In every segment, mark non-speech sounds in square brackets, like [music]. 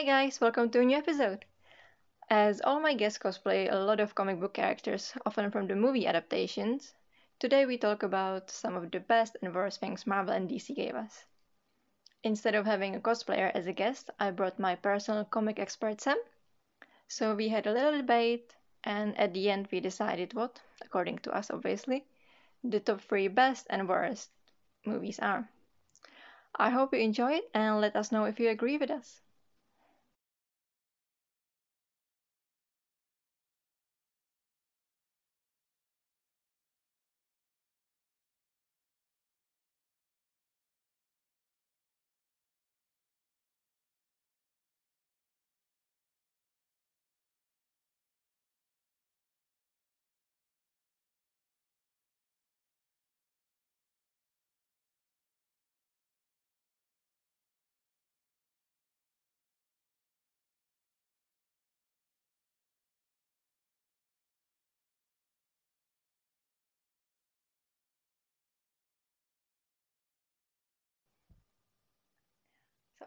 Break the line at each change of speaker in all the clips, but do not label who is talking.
Hi guys, welcome to a new episode. As all my guests cosplay a lot of comic book characters, often from the movie adaptations, today we talk about some of the best and worst things Marvel and DC gave us. Instead of having a cosplayer as a guest, I brought my personal comic expert Sam. So we had a little debate, and at the end we decided what, according to us obviously, the top three best and worst movies are. I hope you enjoy it and let us know if you agree with us.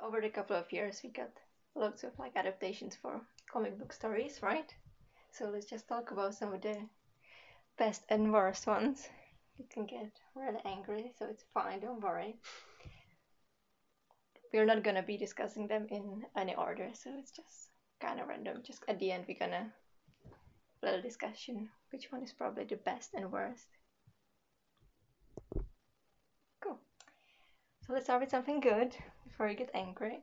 Over the couple of years, we got lots of like adaptations for comic book stories, right? So let's just talk about some of the best and worst ones. You can get really angry, so it's fine. Don't worry. We're not gonna be discussing them in any order, so it's just kind of random. Just at the end, we're gonna little discussion which one is probably the best and worst. Cool. So let's start with something good before you get angry.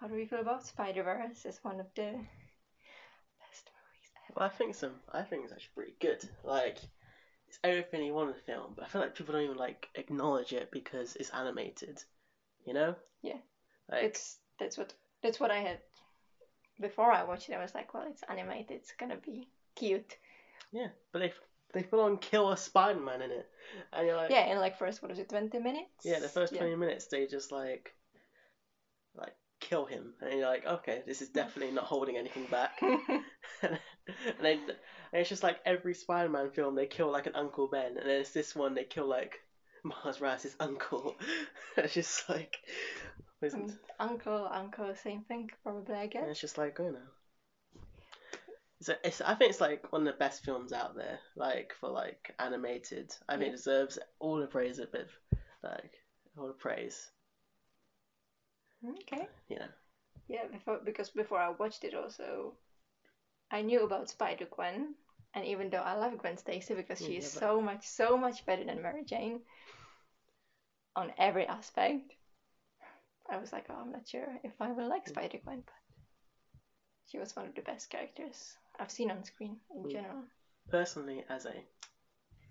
How do we feel about Spider Verse as one of the best movies ever?
Well, I think some. I think it's actually pretty good. Like, it's everything you want in a film, but I feel like people don't even like acknowledge it because it's animated. You know?
Yeah.
Like,
It's that's what that's what I had before I watched it. I was like, well, it's animated. It's gonna be cute.
yeah, but they they full on kill a Spider-Man in it, and you're like,
Yeah, in like first what was it, twenty minutes?
yeah, the first
Yeah.
twenty minutes they just like, like kill him, and you're like, okay, this is definitely not holding anything back. [laughs] and they, and it's just like every Spider-Man film, they kill like an Uncle Ben, and then it's this one they kill like Mars Rice's uncle. [laughs] it's just like,
Mm, uncle, uncle, same thing probably. I
and it's just like, oh no. So it's, I think it's like one of the best films out there, like for like animated. I think
Yeah.
it deserves all the praise, a bit, like all the praise.
Okay.
Yeah.
Yeah, before because before I watched it also, I knew about Spider Gwen, and even though I love Gwen Stacy because she
Yeah,
is
but-
so much, so much better than Mary Jane on every aspect, I was like, oh, I'm not sure if I will like
Mm.
Spider Gwen, but she was one of the best characters I've seen on screen in
Mm.
general.
personally, as a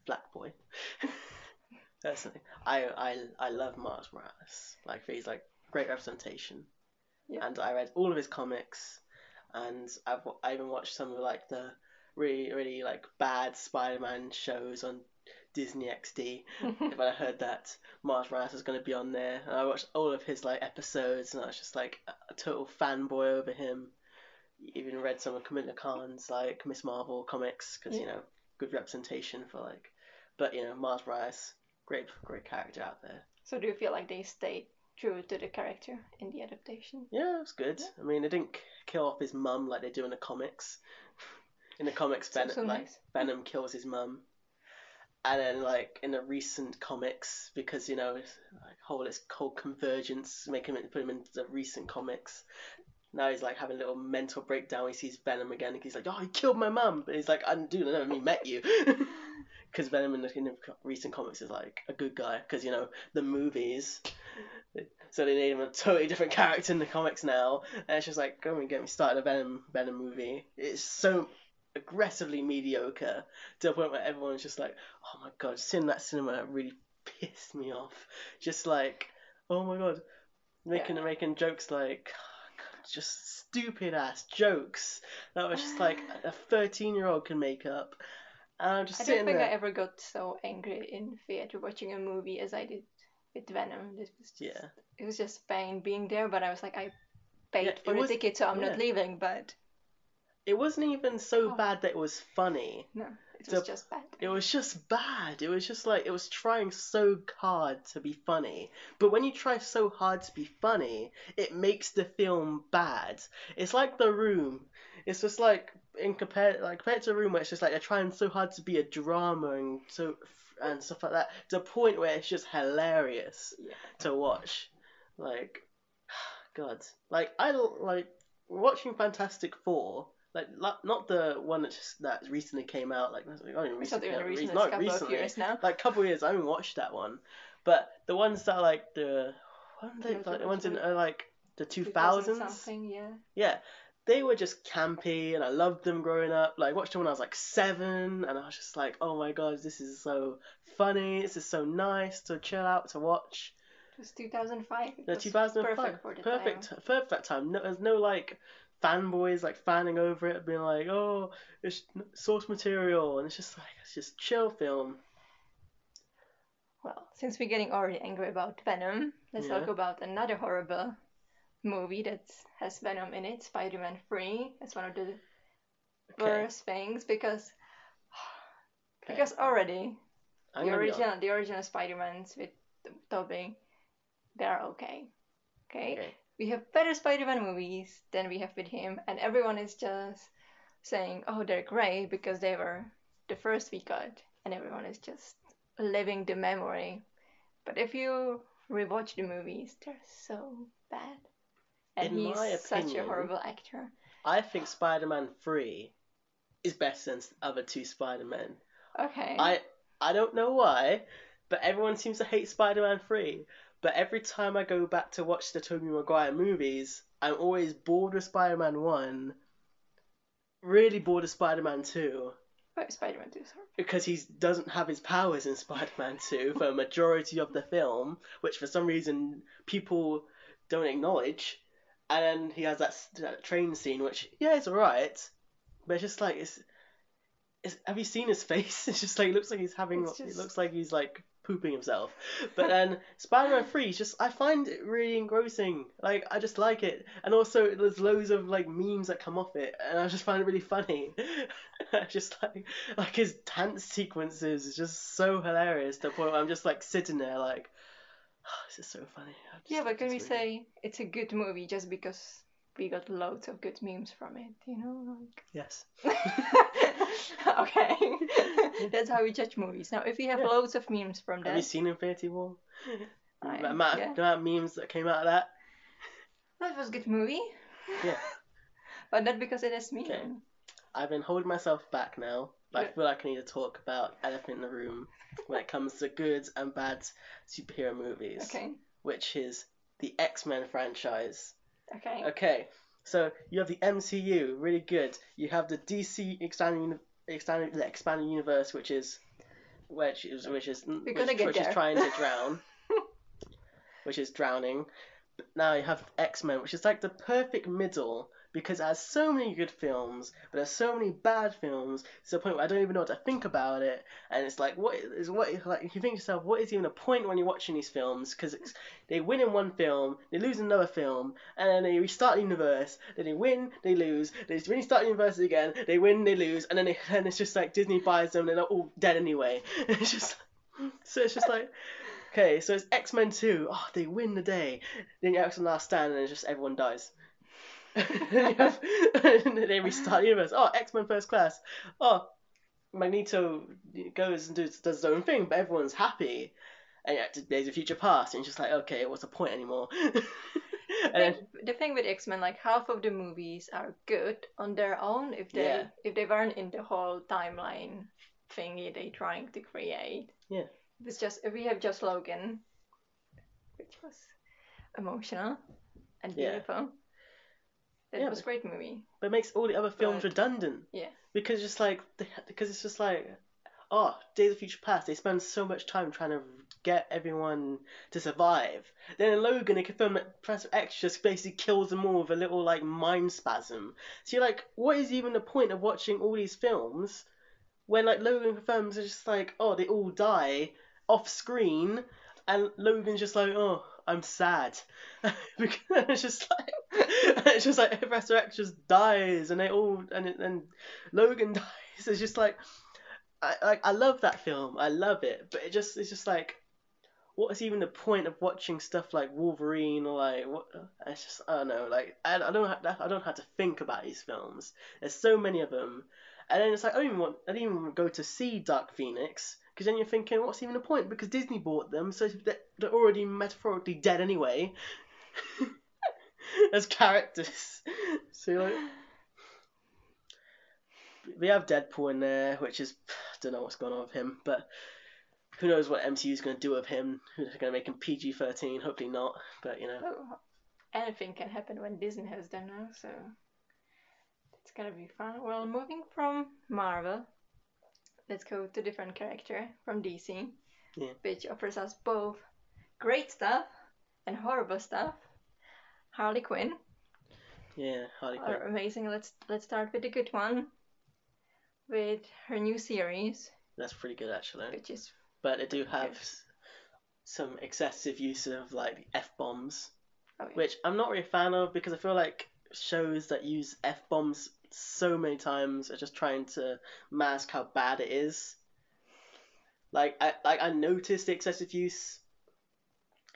black boy, [laughs] personally, I I I love Miles Morales. Like he's like great representation,
Yeah.
and I read all of his comics, and I've I even watched some of like the really really like bad Spider-Man shows on Disney XD. But I heard that Miles Morales was going to be on there, and I watched all of his like episodes, and I was just like a total fanboy over him. Even read some of Kamala Khan's like Miss Marvel comics because you know good representation for like, but you know Miles Morales, great great character out there.
so do you feel like they stayed true to the character in the adaptation?
Yeah, it was good.
Yeah.
I mean, they didn't kill off his mum like they do in the comics. In the comics, [laughs] Venom,
so
like
nice.
Venom [laughs] kills his mum, and then like in the recent comics, because you know it's like whole this whole convergence, make him put him into the recent comics. Now he's like having a little mental breakdown. He sees Venom again. and He's like, "Oh, he killed my mum," but he's like, "I didn't do that. I never even met you." [laughs] Because Venom in the, in the recent comics is like a good guy. Because you know the movies, so they made him a totally different character in the comics now. And it's just like, go and get me started a Venom Venom movie. It's so aggressively mediocre to the point where everyone's just like, oh my god, seeing that cinema really pissed me off. Just like, oh my god, making
Yeah.
making jokes like. Just stupid ass jokes that was just like [sighs] a thirteen year old can make up, and I'm just
I don't think
there.
I ever got so angry in theater watching a movie as I did with Venom. This was just,
Yeah.
it was just pain being there, but I was like, I paid
Yeah,
for the
was-
ticket, so I'm
yeah.
not leaving. But
It wasn't even so
Oh.
bad that it was funny.
no, It was just bad.
It was just bad. It was just like it was trying so hard to be funny. But when you try so hard to be funny, it makes the film bad. It's like The Room. It's just like in compared like compared to The Room where it's just like they're trying so hard to be a drama and so and stuff like that to the point where it's just hilarious
Yeah.
to watch. Like, [sighs] God, like I like watching Fantastic Four. Like, not the one that just that recently came out. Like, not even
It's not
recently. not
recent. It's
not
couple of
recently.
years now.
Like, a couple of years. I haven't watched that one. But the ones that are like the, they, like, the
ones
in uh, like the two
2000
thousands.
something, yeah.
Yeah, they were just campy, and I loved them growing up. Like, watched them when I was like seven, and I was just like, oh my god, this is so funny. This is so nice to chill out to watch.
It was 2005. It
The
was
2005.
Perfect for the
perfect,
time.
perfect time. No, there's no like fanboys like fanning over it, being like, "Oh, it's source material," and it's just like it's just chill film.
Well, since we're getting already angry about Venom, let's
Yeah.
talk about another horrible movie that has Venom in it, Spider-Man 3. It's one of the
Okay.
worst things because [sighs]
okay.
because already
I'm
the original the original Spider-Mans with Tobey, they're okay. Okay?
Okay.
We have better Spider-Man movies than we have with him, and everyone is just saying, "Oh, they're great because they were the first we got," and everyone is just living the memory. But if you rewatch the movies, they're so bad, and
In
he's
my
such a horrible actor.
I think Spider-Man Three is better than the other two Spider-Men.
Okay.
I I don't know why, but everyone seems to hate Spider-Man 3. But every time I go back to watch the Tobey Maguire movies, I'm always bored with Spider-Man 1, really bored of Spider-Man 2,
But Spider-Man 2, sorry.
because he doesn't have his powers in Spider-Man 2 for a majority of the film, which for some reason people don't acknowledge. And then he has that, that train scene, which, yeah, it's alright, but it's just like, it's, it's, have you seen his [laughs] face? It's just like, it looks like he's having,
It's
it looks like he's like pooping himself. But then Spider-Man 3 is just, I find it really engrossing. Like, I just like it. And also, there's loads of like memes that come off it, and I just find it really funny. [laughs] I just like, like his dance sequences is just so hilarious to the point where I'm just like sitting there like, oh, [sighs] this is so funny.
Yeah, but can we say it's a good movie just because we got loads of good memes from it, you know? Like... Yes. [laughs] [laughs] Okay. [laughs] That's how we judge movies. Now, if we have
Yeah.
loads of memes from that.
Have you seen Infinity War?
I-
the, amount,
yeah.
the amount of memes that came out of that.
that was a good movie.
Yeah. [laughs]
but not because it has meme.
Okay. I've been holding myself back now, but I feel like I need to talk about elephant in the room when it comes to good and bad superhero movies,
Okay.
which is the X Men franchise.
Okay.
Okay, so you have the MCU, really good. You have the DC expanding expanding the expanding universe, which is which is which is which, which is trying to drown, [laughs] which is drowning. But now you have X Men, which is like the perfect middle because it has so many good films, but there's so many bad films to the point where I don't even know what to think about it. And it's like, what is what? Like, you think to yourself, what is even the point when you're watching these films? Because they win in one film, they lose in another film, and then they restart the universe. Then they win, they lose. They restart the universe again. They win, they lose, and then they, [laughs] and it's just like Disney buys them, and they're all dead anyway. [laughs] it's just so it's just like. Okay, so it's X Men 2. Oh, they win the day. Then X Men Last Stand, and it's just everyone dies. Then [laughs] you have- they restart the universe. Oh, X Men First Class. Oh, Magneto goes and does, does his own thing, but everyone's happy. And yet, Days of Future Past, and it's just like, okay, what's the point anymore? [laughs] and
The thing, with X Men, like half of the movies are good on their own if they
Yeah.
if they weren't in the whole timeline thingy they're trying to create.
Yeah.
It's just we have just Logan, which was emotional and
Yeah.
beautiful. That
Yeah,
was a great movie.
but it makes all the other films
But-
redundant.
Yeah.
Because just like, because it's just like, oh, Days of Future Past, they spend so much time trying to get everyone to survive. Then in Logan, they confirm that Professor X just basically kills them all with a little like mind spasm. So you're like, what is even the point of watching all these films when like Logan confirms it's just like, oh, they all die off screen, and Logan's just like, oh, I'm sad. [laughs] because it's just like, [laughs] it's just like Professor X just dies, and they all and and Logan [laughs] dies. It's just like I like I love that film. I love it, but it just it's just like, what is even the point of watching stuff like Wolverine or like what? It's just I don't know. Like I, I don't have, I don't have to think about these films. There's so many of them, and then it's like I don't even want I didn't even go to see Dark Phoenix because then you're thinking what's even the point because Disney bought them, so they're, already metaphorically dead anyway. [laughs] As characters, [laughs] so like we have Deadpool in there, which is I don't know what's going on with him, but who knows what MCU is going to do with him? Who's going to make him PG thirteen? Hopefully not, but you know.
Anything can happen when Disney has them now, so it's gonna be fun. Well, moving from Marvel, let's go to different character from DC,
Yeah.
which offers us both great stuff and horrible stuff. Harley Quinn
Yeah, Harley Quinn.
amazing. Let's let's start with the good one, with her new series,
That's pretty good actually.
which is
But they do have
Good.
some excessive use of like f bombs,
oh, yeah.
which I'm not really a fan of because I feel like shows that use f bombs so many times are just trying to mask how bad it is. Like I like I noticed the excessive use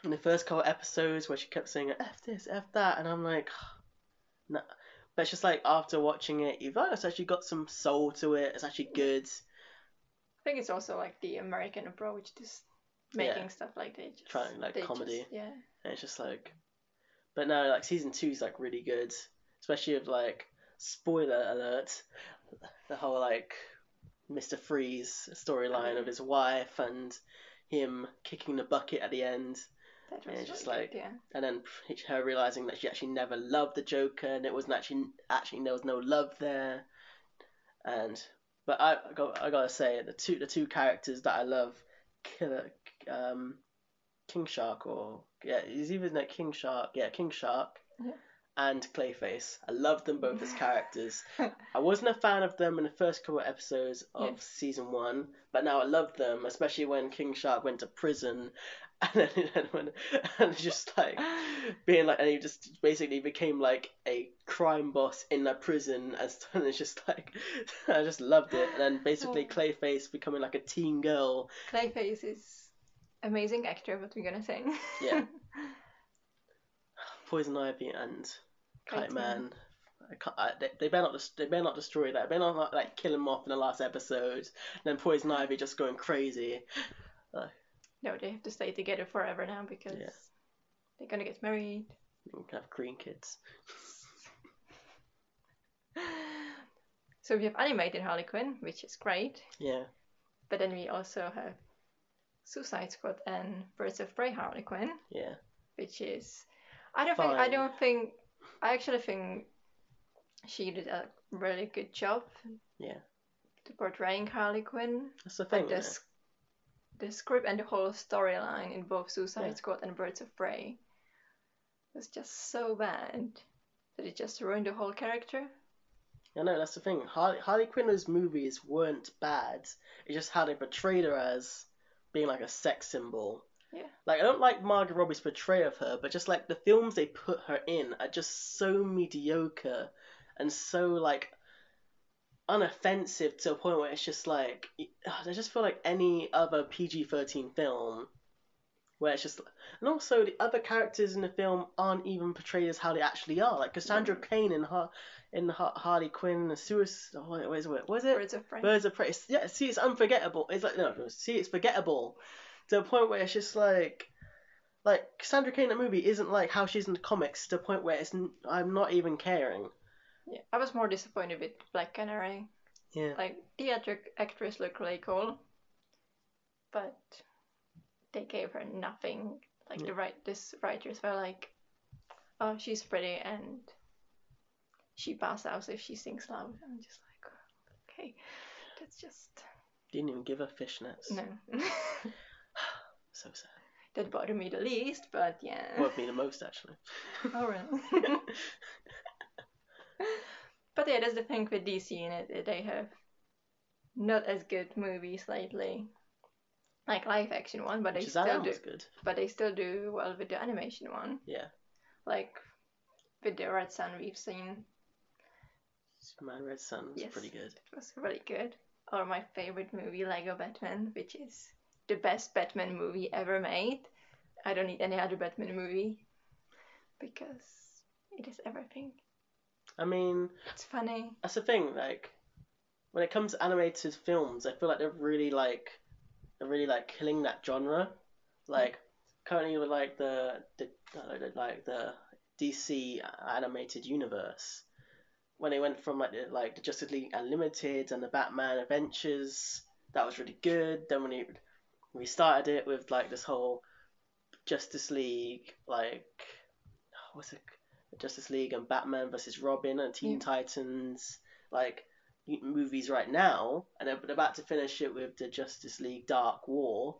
in the first couple episodes where she kept saying f this f that, and I'm like, no. But it's just like after watching it, you've like, it's actually got some soul to it. It's actually good.
I think it's also like the American approach to s- making stuff like they just
Trying, like, comedy.
just- yeah.
And it's just like, but no, like season two is like really good, especially with like spoiler alert, the whole like Mister Freeze storyline of his wife and him kicking the bucket at the end,
That
Yeah,
was
it's just
really
like-
good, yeah.
and then her realizing that she actually never loved the Joker, and it wasn't actually actually there was no love there, and but I I got I gotta say the two the two characters that I love, Killer, um, King Shark or yeah he's even like King Shark yeah King Shark,
Yeah.
And Clayface. I love them both as [laughs] characters. I wasn't a fan of them in the first couple of episodes of season one, but now I love them, especially when King Shark went to prison, [laughs] and then and when and just like being like, and he just basically became like a crime boss in that prison, [laughs] and it's just like I just loved it. And then basically
Oh.
Clayface becoming like a teen girl.
Clayface is amazing actor, what we're gonna say.
Yeah. Poison Ivy and Kite Man. I can't, I, they, they better not des- they better not destroy that. They better not like kill him off in the last episode. then Poison Ivy just going crazy.
no, they have to stay together forever now because
Yeah.
they're gonna get married.
Can have green kids. [laughs]
So we have animated Harley Quinn, which is great,
Yeah,
but then we also have Suicide Squad and Birds of Prey Harley Quinn,
yeah,
which is I don't think I
Fine.
don't think I actually think she did a really good job
yeah.
to portraying Harley Quinn.
That's the
Like
thing.
the,
yeah.
s- the script and the whole storyline in both Suicide
Yeah.
Squad and Birds of Prey was just so bad that it just ruined the whole character.
I know that's the thing. Harley, Harley Quinn's movies weren't bad. It just how they portrayed her as being like a sex symbol.
Yeah.
Like I don't like Margot Robbie's portrayal of her, but just like the films they put her in are just so mediocre and so like unoffensive to a point where it's just like I just feel like any other PG thirteen film where it's just and also the other characters in the film aren't even portrayed as how they actually are. Like Cassandra Cain in Har- in Har- Harley Quinn, the Suicide. Oh, what is it? Was it?
Birds of Prey.
Birds of Prey. Yeah, see, it's unforgettable. It's like no, see, it's forgettable to the point where it's just like, like Cassandra Cain in the movie isn't like how she's in the comics. To the point where it's n- I'm not even caring.
Yeah, I was more disappointed with Black Canary.
Yeah.
Like the act- actress looked really cool, but they gave her nothing. Like the right, this writers were like, "Oh, she's pretty and she passes out if she sings loud." I'm just like, okay, that's just
Didn't even give her fishnets.
no. [laughs]
So sad.
that bothered me the least, but yeah.
Bothered me the most actually. [laughs]
Oh, really? [laughs] but yeah, that's the thing with DC in it. They have not as good movies lately, like live action one, but they still do.
good.
But they still do well with the animation one.
Yeah.
Like with the Red Sun we've seen,
Superman Red Sun was
Yes.
pretty good.
it was really good. or my favorite movie, Lego Batman, which is the best Batman movie ever made. I don't need any other Batman movie because it is everything.
I mean,
It's funny.
that's the thing. Like, when it comes to animated films, I feel like they're really like, they're really like killing that genre. Like, currently with like the the like the DC animated universe, when they went from like the, like the Justice League Unlimited and the Batman Adventures, that was really good. Then when he started it with like this whole Justice League like what's it Justice League and Batman versus Robin and Teen
Yeah.
Titans like movies right now, and they're they're about to finish it with the Justice League Dark War.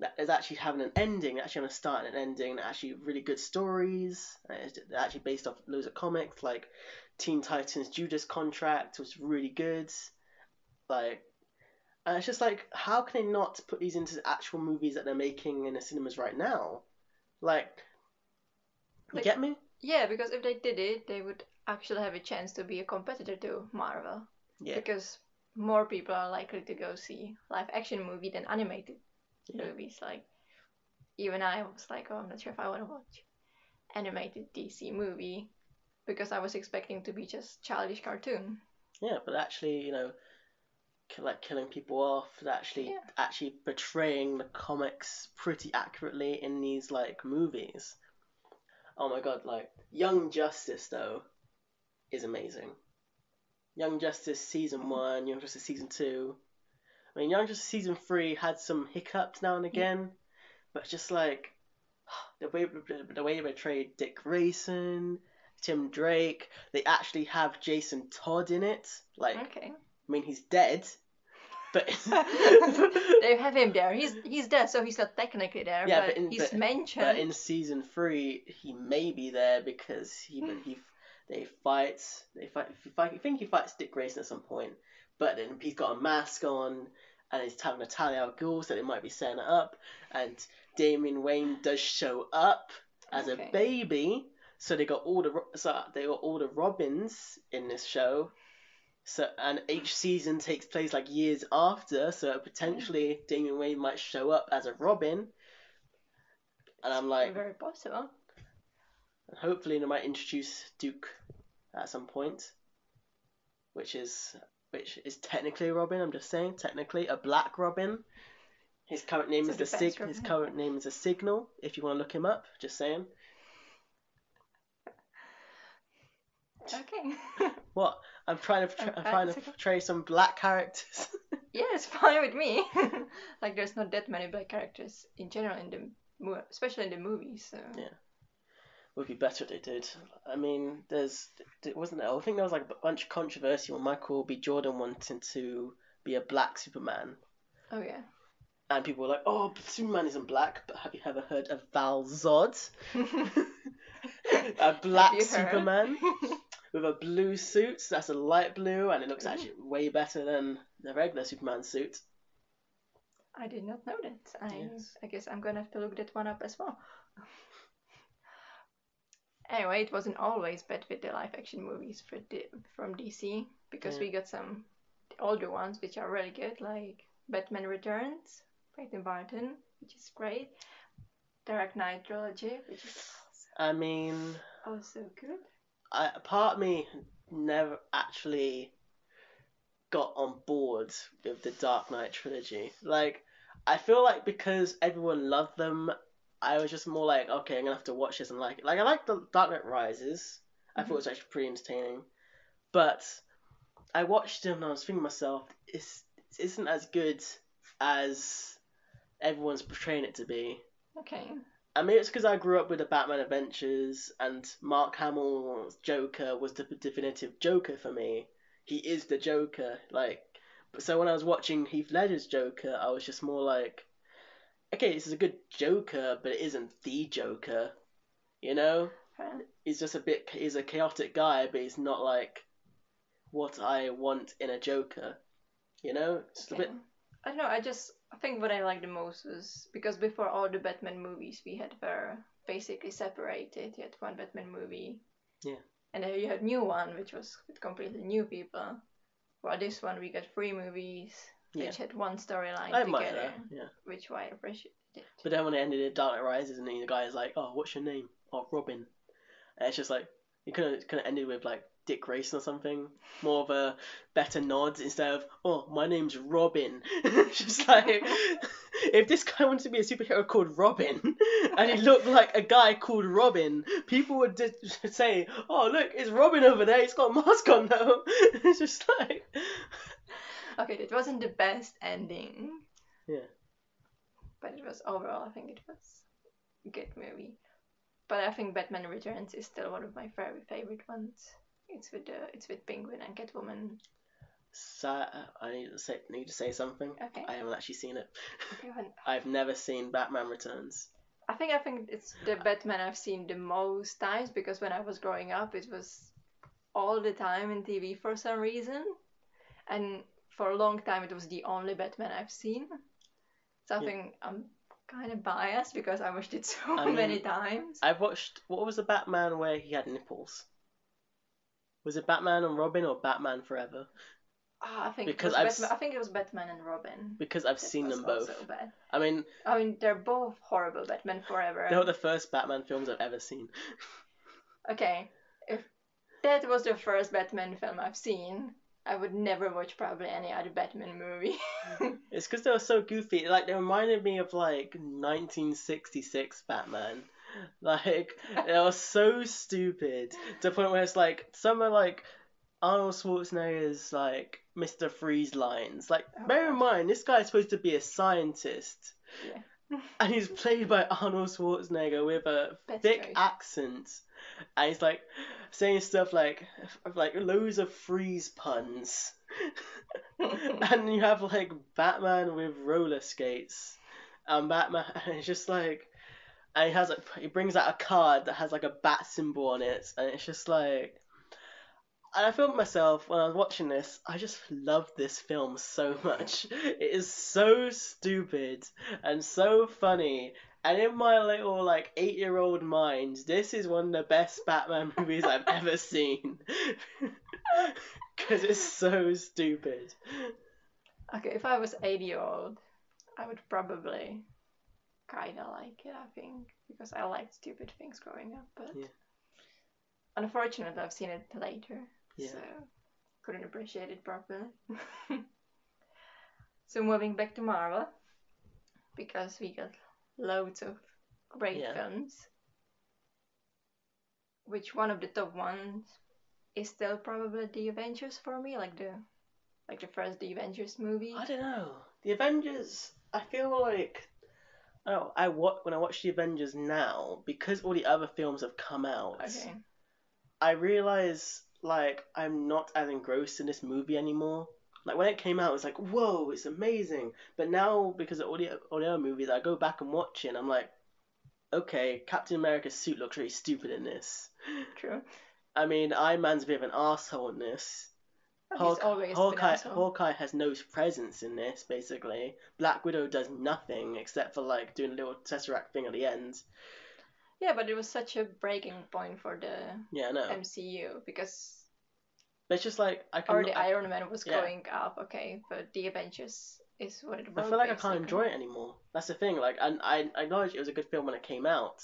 That is actually having an ending, actually having a start and an ending, actually really good stories. it's- actually based off loads of comics, like Teen Titans Judas Contract was really good. Like, and it's just like, how can they not put these into actual movies that they're making in the cinemas right now? Like, you
Like-
get me?
Yeah, because if they did it, they would actually have a chance to be a competitor to Marvel.
Yeah.
Because more people are likely to go see live action movie than animated
Yeah.
movies. Like even I was like, oh, I'm not sure if I want to watch animated DC movie because I was expecting to be just childish cartoon.
Yeah, but actually, you know, like killing people off, actually,
Yeah.
actually portraying the comics pretty accurately in these like movies. Oh my god, like Young Justice though is amazing. Young Justice season mm-hmm. one, Young Justice season two. I mean, Young Justice season three had some hiccups now and again, but just like [sighs] the way the way they portrayed Dick Grayson, Tim Drake, they actually have Jason Todd in it. Like,
Okay.
I mean, he's dead, but [laughs] [laughs]
they have him there. He's he's dead, so he's not technically there,
Yeah,
but,
but in-
he's
but-
mentioned.
but in season three, he may be there because he he they fight they fight, fight I think he fights Dick Grayson at some point, but then he's got a mask on and he's telling Natalia al Ghul so it might be setting it up, and Damian Wayne does show up as
Okay.
a baby. So they got all the so they got all the Robins in this show. So and each season takes place like years after, so potentially Damian Wayne might show up as a Robin. And I'm like,
very possible.
And hopefully they might introduce Duke at some point, which is which is technically a Robin. I'm just saying, technically a Black Robin. His current name
It's
is the
defense
Sig. His current name is a Signal. If you want to look him up, just saying.
Okay. [laughs]
What? I'm trying to
Okay,
I'm trying to portray some black characters. [laughs]
yeah, it's fine with me. [laughs] like, there's not that many black characters in general in the mo- especially in the movies. So.
Yeah. Would be better if they did. I mean, there's it wasn't there. I think there was like a bunch of controversy when Michael B. Jordan wanted to be a black Superman.
Oh yeah.
And people were like, "Oh, Superman isn't black." But have you ever heard of Val Zod, a black
Have you heard?
Superman with a blue suit? That's a light blue, and it looks
Ooh.
actually way better than the regular Superman suit.
I did not know that. I
Yes.
I guess I'm gonna have to look that one up as well. [laughs] anyway, it wasn't always bad with the live action movies for D- from DC because
Yeah.
we got some older ones which are really good, like Batman Returns by Tim Burton, which is great. Dark Knight trilogy, which is Awesome.
I mean,
also good.
I, part of me never actually got on board with the Dark Knight trilogy. Like, I feel like because everyone loved them, I was just more like, okay, I'm gonna have to watch this and like it. Like, I like the Dark Knight Rises. I thought it was mm-hmm. actually pretty entertaining, but I watched them and I was thinking to myself, it's it isn't as good as everyone's portraying it to be.
Okay.
I mean, it's because I grew up with the Batman Adventures, and Mark Hamill's Joker was the definitive Joker for me. He is the Joker, like. But so when I was watching Heath Ledger's Joker, I was just more like, okay, this is a good Joker, but it isn't the Joker, you know. He's just a bit. He's a chaotic guy, but he's not like what I want in a Joker, you know. It's a bit.
I don't know. I just I think what I liked the most was because before all the Batman movies we had were basically separated. You had one Batman movie.
Yeah.
And then you had new one, which was with completely new people. Well, this one we got three movies
Yeah.
which had one storyline together.
Yeah.
which I appreciated.
But then when it ended in Dark Knight Rises, and then the guy is like, "Oh, what's your name?" Oh, Robin. And it's just like it could have could have ended with like Dick Grayson or something, more of a better nod instead of "Oh, my name's Robin." It's [laughs] just like [laughs] if this guy wanted to be a superhero called Robin, [laughs] and he looked like a guy called Robin, people would say, "Oh, look, it's Robin over there. He's got a mask on though." it's just like
Okay, it wasn't the best ending.
Yeah.
But it was overall, I think it was a good movie. But I think Batman Returns is still one of my very favorite ones. It's with it's with Penguin and Catwoman.
so, I need to say need to say something.
Okay.
I haven't actually seen it.
Okay, [laughs]
I've never seen Batman Returns.
I think I think it's the Batman I've seen the most times because when I was growing up, it was all the time in TV for some reason, and for a long time it was the only Batman I've seen. So I
Yeah.
think I'm kind of biased because I watched it [laughs] so
I mean,
many times.
I've watched. What was the Batman where he had nipples? Was it Batman and Robin or Batman Forever?
Ah, I think
because
it was Batman, I think it was Batman and Robin.
Because I've seen them both. I mean,
I mean, they're both horrible. Batman Forever.
they were the first Batman films I've ever seen.
Okay, if that was the first Batman film I've seen, I would never watch probably any other Batman movie. [laughs]
It's because they were so goofy. Like they reminded me of like 1966 Batman. [laughs] Like they were so stupid to the point where it's like some are like Arnold Schwarzenegger's like Mr. Freeze lines. Like
Oh,
bear in mind this guy's supposed to be a scientist.
Yeah. [laughs]
And he's played by Arnold Schwarzenegger with a
Best
thick
choice.
accent. And he's like saying stuff like like loads of freeze puns. [laughs] and you have like Batman with roller skates. And Batman and it's just like and he has like he brings out a card that has like a bat symbol on it and it's just like and I felt myself when I was watching this, I just love this film so [laughs] much. It is so stupid and so funny. And in my little like eight year old mind, this is one of the best Batman [laughs] movies I've ever seen. [laughs] Because it's so stupid.
okay, if I was eight year old, I would probably kind of like it, I think, because I liked stupid things growing up. But
Yeah.
unfortunately, I've seen it later,
Yeah.
so couldn't appreciate it properly. [laughs] so moving back to Marvel, because we got loads of great
Yeah.
films. Which one of the top ones is still probably the Avengers for me, like the like the first the Avengers movie.
I don't know. The Avengers, I feel like. Oh, I wa- when I watch the Avengers now, because all the other films have come out,
Okay.
I realize like I'm not as engrossed in this movie anymore. Like when it came out, it was like, whoa, it's amazing. But now because of all the all the other movies, I go back and watch it, and I'm like, okay, Captain America's suit looks really stupid in this.
True.
I mean, Iron Man's a bit of an asshole in this.
He's
Hulk,
always been
Hawkeye. Hawkeye has no presence in this, basically. Black Widow does nothing except for like doing a little Tesseract thing at the end.
Yeah, but it was such a breaking point for the
Yeah, I know.
MCU because
But it's just like I can.
already
I,
Iron Man was
yeah.
going up, okay, but the Avengers is what it was.
I feel like I can't enjoy it anymore. That's the thing. Like, and I, I acknowledge it was a good film when it came out,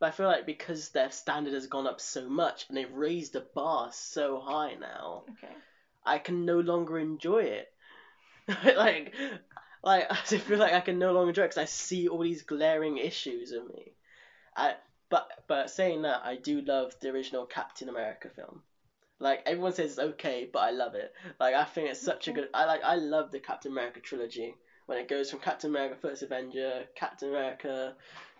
but I feel like because their standard has gone up so much and they've raised the bar so high now,
Okay.
I can no longer enjoy it. [laughs] like, like [laughs] I feel like I can no longer enjoy it because I see all these glaring issues of me. I, but but saying that, I do love the original Captain America film. Like everyone says it's okay, but I love it. Like I think it's such a good. I like I love the Captain America trilogy when it goes from Captain America First Avenger, Captain America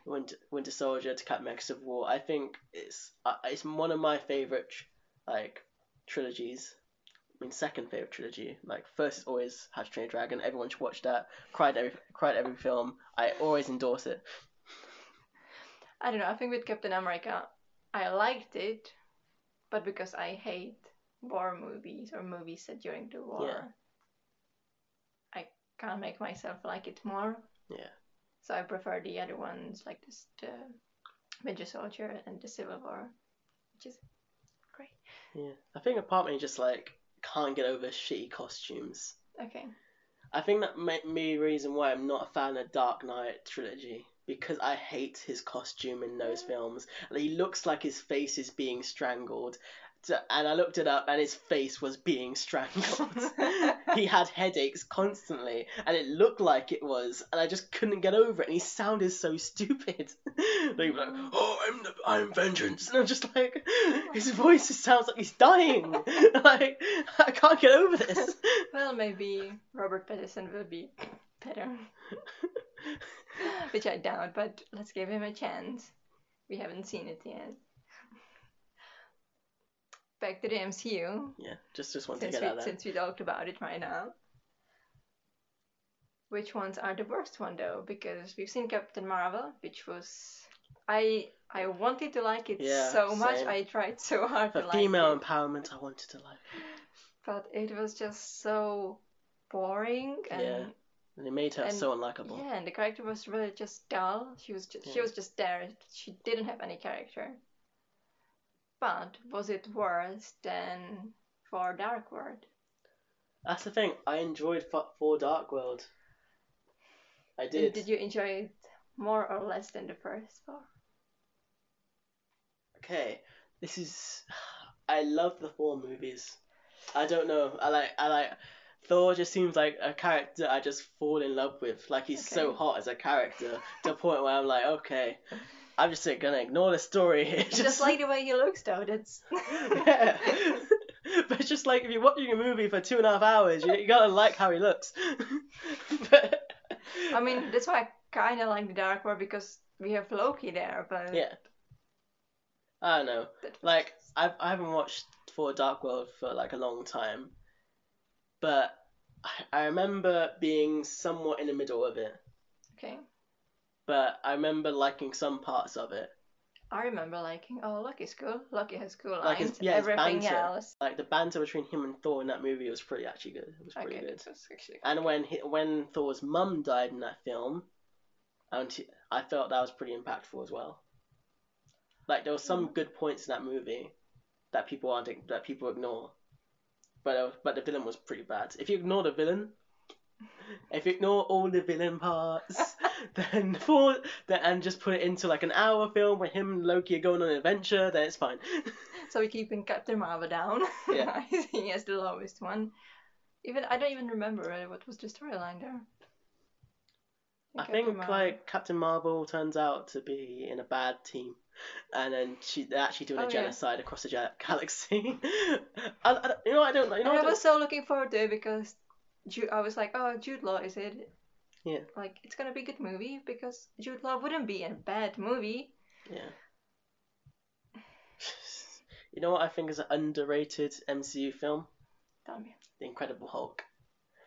Winter, Winter Soldier to Captain America Civil War. I think it's uh, it's one of my favorite like trilogies. I mean, second favorite trilogy. Like first is always How to Train Your Dragon. Everyone should watch that. Cried every cried every film. I always endorse it.
I don't know. I think with Captain America, I liked it, but because I hate war movies or movies set during the war,
Yeah.
I can't make myself like it more.
Yeah.
So I prefer the other ones, like this, the Winter Soldier and the Civil War, which is great.
Yeah, I think apart from just like can't get over shitty costumes.
Okay.
I think that may be the reason why I'm not a fan of Dark Knight trilogy because I hate his costume in those films. He looks like his face is being strangled. And I looked it up, and his face was being strangled. [laughs] he had headaches constantly, and it looked like it was, and I just couldn't get over it. And he sounded so stupid. [laughs] like, like, oh, I'm the, I'm vengeance, and I'm just like, [laughs] his voice just sounds like he's dying. like, I can't get over this.
well, maybe Robert Pattinson will be better, which I doubt. But let's give him a chance. We haven't seen it yet. Back to the MCU.
yeah, just just want to get
we,
out of there.
since we talked about it right now. Which ones are the worst one though? Because we've seen Captain Marvel, which was I I wanted to like it
Yeah,
so much. I tried so hard
For
to like
female
it,
empowerment, I wanted to like.
but it was just so boring and
Yeah, And it made her
And-
so unlikable.
yeah, and the character was really just dull. She was just she was just there. She didn't have any character. But was it worse than Thor Dark World?
That's the thing. I enjoyed F- Thor Dark World. I did.
Did you enjoy it more or less than the first Thor?
Okay, this is. I love the Thor movies. I don't know. I like. I like. Thor just seems like a character I just fall in love with. Like he's so hot as a character to the point where I'm like, okay, [laughs] I'm just like, gonna ignore the story here.
Just, like the way he looks, though. That's
yeah. [laughs] [laughs] but it's just like if you're watching a movie for two and a half hours, you, you gotta like how he looks. [laughs] but,
I mean, that's why I kind of like the Dark World because we have Loki there. But
yeah. I don't know. Like I've I haven't watched Thor Dark World for like a long time, but I remember being somewhat in the middle of it.
okay.
But I remember liking some parts of it.
I remember liking. Oh, Loki's cool. Loki has cool
Like his-
lines.
yeah, his
Everything
banter.
else.
Like the banter between him and Thor in that movie was pretty actually good. It was pretty
Okay,
good.
was actually.
And when he, when Thor's mum died in that film, and he- I felt that was pretty impactful as well. Like there were some
Mhm.
good points in that movie that people aren't that people ignore, but uh, but the villain was pretty bad. If you ignore the villain, if you ignore all the villain parts, [laughs] then for then and just put it into like an hour film where him and Loki are going on an adventure, then it's fine. [laughs]
So we're keeping Captain Marvel down.
Yeah. [laughs]
I think the lowest one. Even I don't even remember really what was the storyline there.
I
Captain
think
Marvel.
like Captain Marvel turns out to be in a bad team, and then she they're actually doing
Oh,
a
yeah.
genocide across the galaxy. I, I, you know I don't know. You know
and
I
I was so looking forward to it because Ju- I was like, oh, Jude Law is it?
Yeah.
Like it's gonna be a good movie because Jude Law wouldn't be in a bad movie.
yeah. [laughs] You know what I think is an underrated MCU film?
Tell me.
The Incredible Hulk.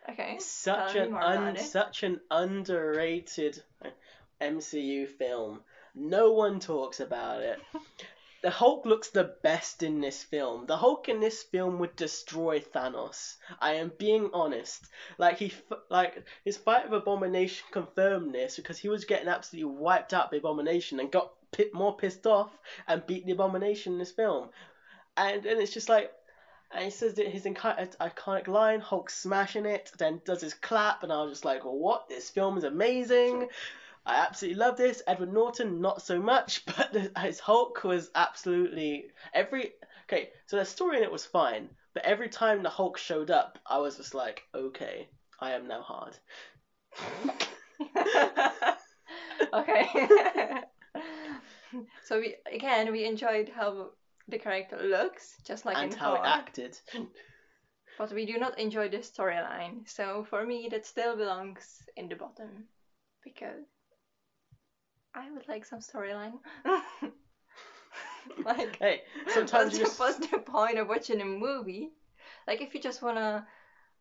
Okay.
Such an un, such an underrated [laughs] MCU film. No one talks about it. [laughs] The Hulk looks the best in this film. The Hulk in this film would destroy Thanos. I am being honest. Like he, like his fight with Abomination confirmed this because he was getting absolutely wiped out by Abomination and got pi- more pissed off and beat the Abomination in this film. And and it's just like, and he says that his uh, iconic line, Hulk smashing it, then does his clap, and I was just like, what? This film is amazing. I absolutely love this. Edward Norton, not so much, [laughs] but the, his Hulk was absolutely every. Okay, so the story in it was fine, but every time the Hulk showed up, I was just like, okay, I am now hard. [laughs]
okay. [laughs] so we again we enjoyed how the character looks, just like
and
in
how it acted.
but we do not enjoy the storyline. So for me, that still belongs in the bottom because I would like some storyline. [laughs] like,
Hey, sometimes
what's, the, [laughs] what's the point of watching a movie? Like, if you just wanna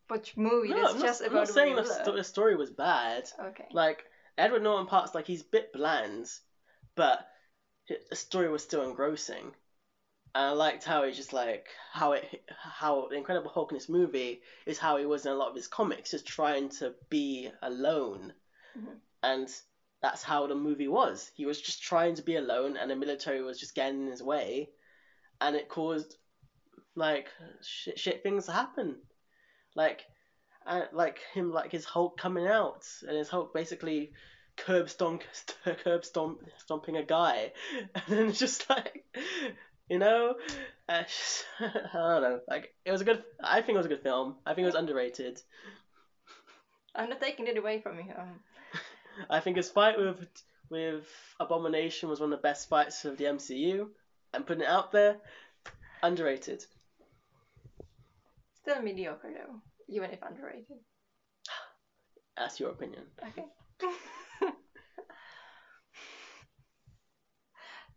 watch movie
No,
that's
I'm
just
not, I'm not saying the, sto- the story was bad.
Okay.
Like Edward Norton parts, like he's a bit bland, but hi- the story was still engrossing. And I liked how he just like how it how the Incredible Hulk in this movie is how he was in a lot of his comics, just trying to be alone,
Mhm.
and that's how the movie was. He was just trying to be alone, and the military was just getting in his way, and it caused like shit, shit things to happen, like, uh, like him, like his Hulk coming out, and his Hulk basically curb stomp, [laughs] curb stomp, stomping a guy, [laughs] and then just like, you know, uh, just, [laughs] I don't know, like it was a good. I think it was a good film. I think it was underrated.
I'm not taking it away from you. Um,
I think his fight with with Abomination was one of the best fights of the MCU. I'm putting it out there. Underrated.
still mediocre though, even if underrated.
That's your opinion.
Okay. [laughs]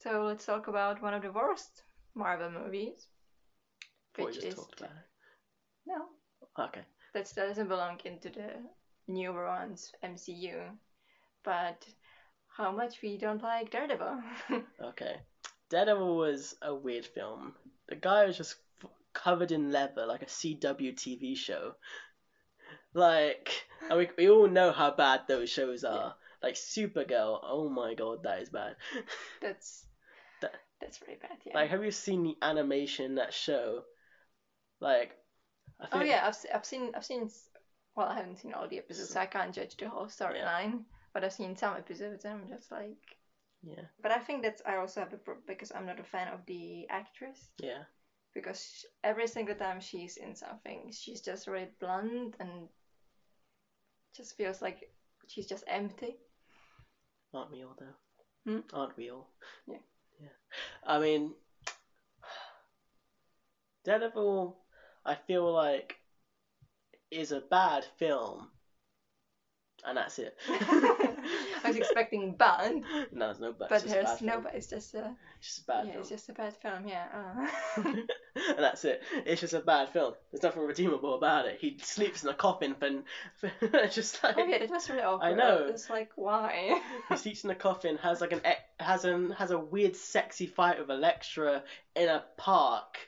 so let's talk about one of the worst Marvel movies.
What
Which is
talked about.
no,
Okay.
that doesn't belong into the newer ones MCU. But how much we don't like Daredevil. [laughs]
Okay. Daredevil was a weird film. The guy was just f- covered in leather like a CW TV show. Like, and we, we all know how bad those shows are. Like Supergirl, oh my god, that is bad. [laughs]
that's
That-
that's really bad. Yeah.
Like, have you seen the animation in that show? Like, I
oh yeah, I've, I've seen I've seen well I haven't seen all the episodes, so I can't judge the whole storyline. But I've seen some episodes, and I'm just like.
yeah,
But I think that's I also have a problem because I'm not a fan of the actress.
yeah,
because sh every single time she's in something, she's just really blunt and just feels like she's just empty.
aren't we all though?
Hmm?
Aren't we all?
Yeah.
Yeah. I mean, Daredevil, I feel like, is a bad film, and that's it. [laughs]
I was expecting bad, [laughs]
no, there's no but.
but
it's just a
there's
bad
no
film.
but. It's just a
It's just a bad
yeah,
film.
it's just a bad film. Yeah. Uh. [laughs]
and that's it. It's just a bad film. There's nothing redeemable about it. He sleeps in a coffin it's just like
oh yeah, that was really awkward.
I know.
It's like why?
he sleeps in a coffin, has like an has an has a weird sexy fight with Elektra in a park,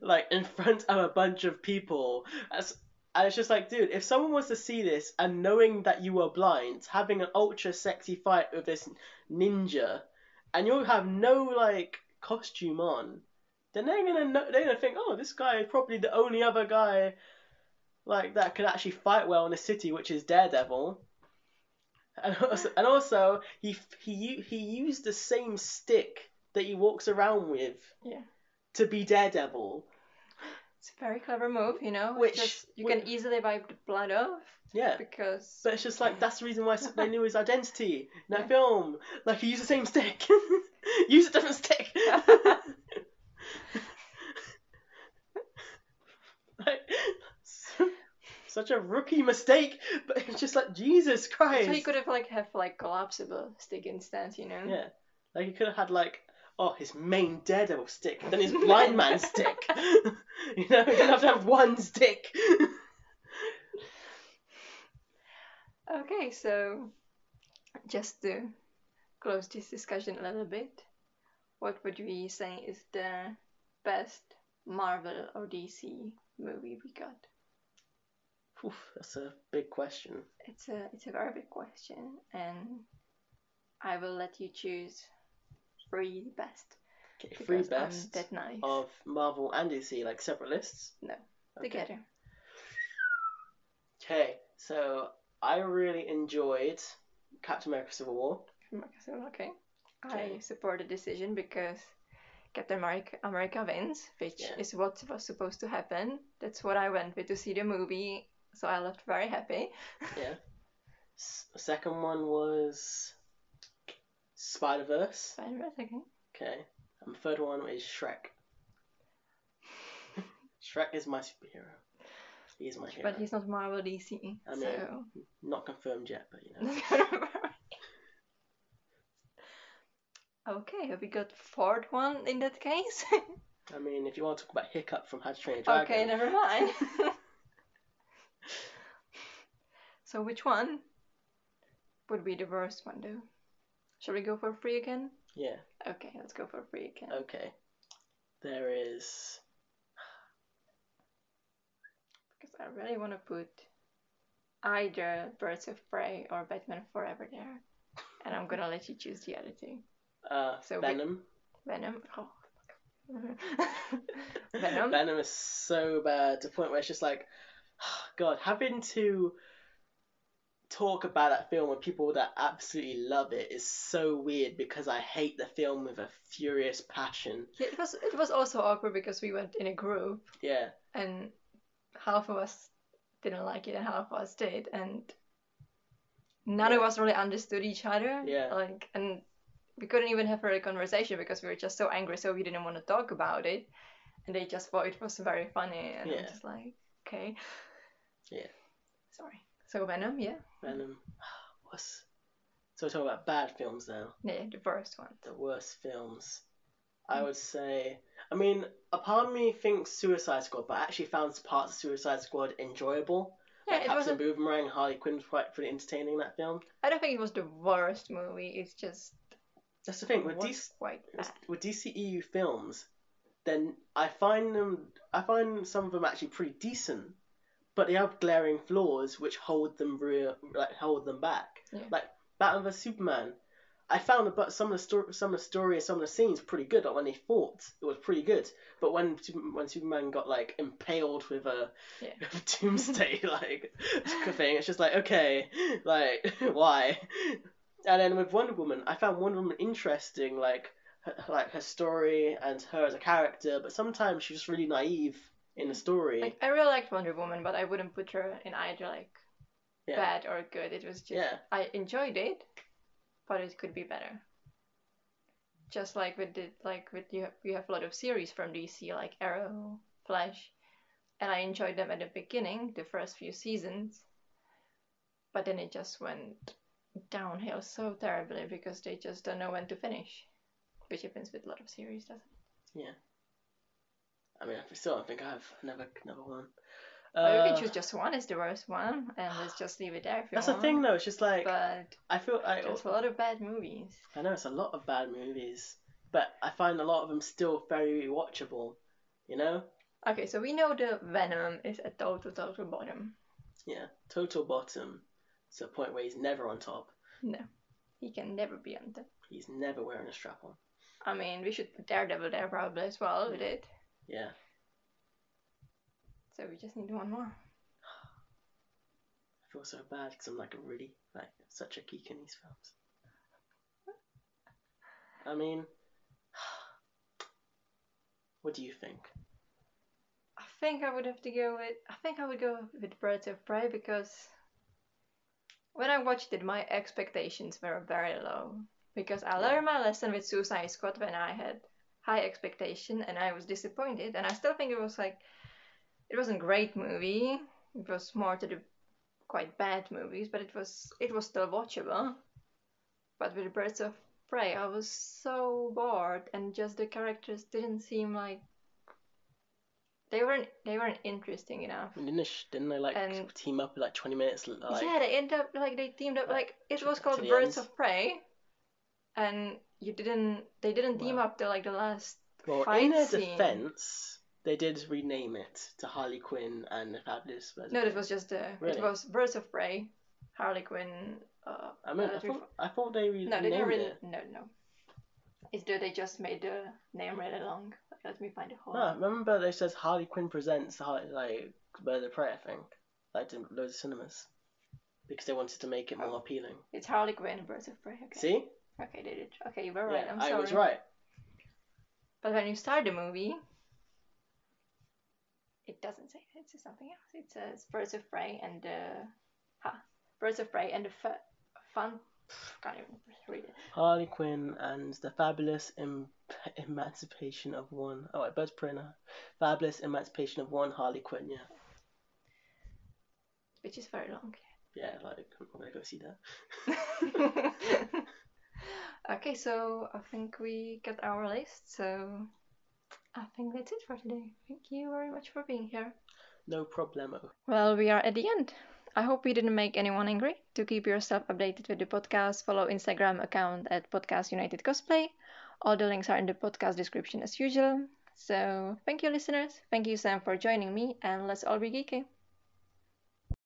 like in front of a bunch of people. As, and it's just like, dude, if someone was to see this and knowing that you were blind, having an ultra sexy fight with this ninja, and you'll have no like costume on, then they're gonna know, they're gonna think, oh, this guy is probably the only other guy like that could actually fight well in the city, which is Daredevil. And [laughs] also, and also he he he used the same stick that he walks around with
yeah.
to be Daredevil.
It's a very clever move, you know.
Which-
just, you
whi-
can easily wipe the blood off
Yeah.
because
But it's just like that's the reason why they knew his identity [laughs] in that
Yeah.
film. Like he used the same stick. [laughs] Use a different stick. [laughs] like, such a rookie mistake, but it's just like Jesus Christ.
so he could have like have like collapsible stick instead, you know.
Yeah. Like he could have had like oh his main daredevil stick, then his [laughs] blind man stick. [laughs] you know, he don't have to have one stick. [laughs]
Okay, so just to close this discussion a little bit, what would we say is the best Marvel or DC movie we got?
Oof, that's a big question.
It's a it's a very big question, and I will let you choose three best
Okay, three
because I'm
best
that nice.
of Marvel and DC, like separate lists.
No,
Okay.
together.
Okay, so I really enjoyed Captain America: Civil War.
So, okay. I
Okay.
support the decision because Captain America, America wins, which
Yeah.
is what was supposed to happen. That's what I went with to see the movie, so I left very happy.
Yeah. [laughs] S- second one was Spider Verse.
Spider-Man, okay.
Okay. And the third one is Shrek. [laughs] Shrek is my superhero. He is my hero.
But he's not Marvel DC,
I mean,
so.
Not confirmed yet, but you know. [laughs]
okay, have we got fourth one in that case? [laughs]
I mean, if you want to talk about Hiccup from How to Train a Dragon.
okay, never mind. so which one would be the worst one, though? Shall we go for free again?
Yeah,
Okay, let's go for free again.
okay. There is.
Because I really want to put either Birds of Prey or Batman Forever there. And I'm gonna let you choose the other two.
Uh,
So we-
Venom.
Venom. Oh, [laughs] Venom.
Venom is so bad to the point where it's just like, [sighs] God, having to talk about that film with people that absolutely love it is so weird because I hate the film with a furious passion.
Yeah, it was it was also awkward because we went in a group
Yeah,
and half of us didn't like it and half of us did and none of us really understood each other.
Yeah.
Like and we couldn't even have a conversation because we were just so angry so we didn't want to talk about it. And they just thought it was very funny and I'm just like, okay.
Yeah.
Sorry. So Venom, yeah.
Venom. [sighs] What's so we're talking about bad films now.
Yeah, the worst one.
The worst films. I would say. I mean, a part of me thinks Suicide Squad, but I actually found parts of Suicide Squad enjoyable.
Yeah,
like
it was
Captain
a,
Boomerang, Harley Quinn was quite pretty entertaining in that film.
I don't think it was the worst movie, it's just
That's the thing with
was
DC,
quite bad.
with DCEU films, then I find them I find some of them actually pretty decent, but they have glaring flaws which hold them real like hold them back.
Yeah.
Like Batman vs Superman, I found about some of the story, some of the story and some of the scenes pretty good. Like when they fought, it was pretty good. But when when Superman got like impaled with a
Yeah. [laughs]
doomsday [laughs] like thing, it's just like okay, like [laughs] why? And then with Wonder Woman, I found Wonder Woman interesting, like her, like her story and her as a character. But sometimes she's just really naive in the story.
Like I really liked Wonder Woman, but I wouldn't put her in either like
yeah,
bad or good. It was just
yeah,
I enjoyed it, but it could be better. Just like with the like with you have, you have a lot of series from DC like Arrow, Flash, and I enjoyed them at the beginning, the first few seasons. But then it just went downhill so terribly because they just don't know when to finish, which happens with a lot of series, doesn't it?
yeah. I mean, I still don't think I've never never won.
Or you
Uh,
can choose just one as the worst one, and let's just leave it there if you
That's the thing, though. It's just like
But
I feel I,
there's a lot of bad movies.
I know it's a lot of bad movies, but I find a lot of them still very watchable. You know?
Okay, so we know the Venom is at total total bottom.
Yeah. Total bottom. To a point where he's never on top.
No, he can never be on top.
He's never wearing a strap on.
I mean, we should put Daredevil there probably as well with it.
Yeah.
So we just need one more.
I feel so bad because I'm like a really like such a geek in these films. I mean, [sighs] what do you think?
I think I would have to go with. I think I would go with Birds of Prey because when I watched it, my expectations were very low. Because I learned my lesson with Suicide Squad when I had high expectation and I was disappointed. And I still think it was like, it wasn't a great movie. It was more to the quite bad movies, but it was it was still watchable. But with Birds of Prey, I was so bored, and just the characters didn't seem like they weren't they weren't interesting enough.
Didn't they, didn't they like
And-
team up like 20 minutes? Like,
yeah, they end up like they teamed up
like,
like it was called Birds
end.
of Prey, and you didn't they didn't team
Wow.
up till like the last
Well,
fight
in their
scene.
defense, they did rename it to Harley Quinn and the Fabulous. Birds
No, it was just uh,
Really?
it was Birds of Prey, Harley Quinn. Uh,
I mean, I
uh,
thought, I thought they renamed
no, they didn't really.
it.
No, no. It's that they just made the name really long. Let me find the whole.
No, remember they says Harley Quinn presents Harley, like Birds of Prey, I think, like in loads of cinemas, because they wanted to make it more
Oh.
appealing.
It's Harley Quinn, and Birds of Prey. Okay.
See?
Okay, did. It. Okay, you were right.
yeah,
I'm
I
sorry.
was right.
But when you start the movie, it doesn't say that. It says something else. It says Birds of Prey and the ha, Birds of Prey and the fa- fun. Can't even read it.
Harley Quinn and the Fabulous em- Emancipation of One. Oh, wait, Birds of Prey. No. Fabulous Emancipation of One Harley Quinn. Yeah,
Which is very long.
yeah. Like I'm gonna go see that. [laughs] [laughs]
okay, so I think we got our list. So I think that's it for today. Thank you very much for being here.
No problemo.
Well, we are at the end. I hope we didn't make anyone angry. To keep yourself updated with the podcast, follow Instagram account at Podcast United Cosplay. All the links are in the podcast description as usual. So thank you, listeners. Thank you, Sam, for joining me, and let's all be geeky.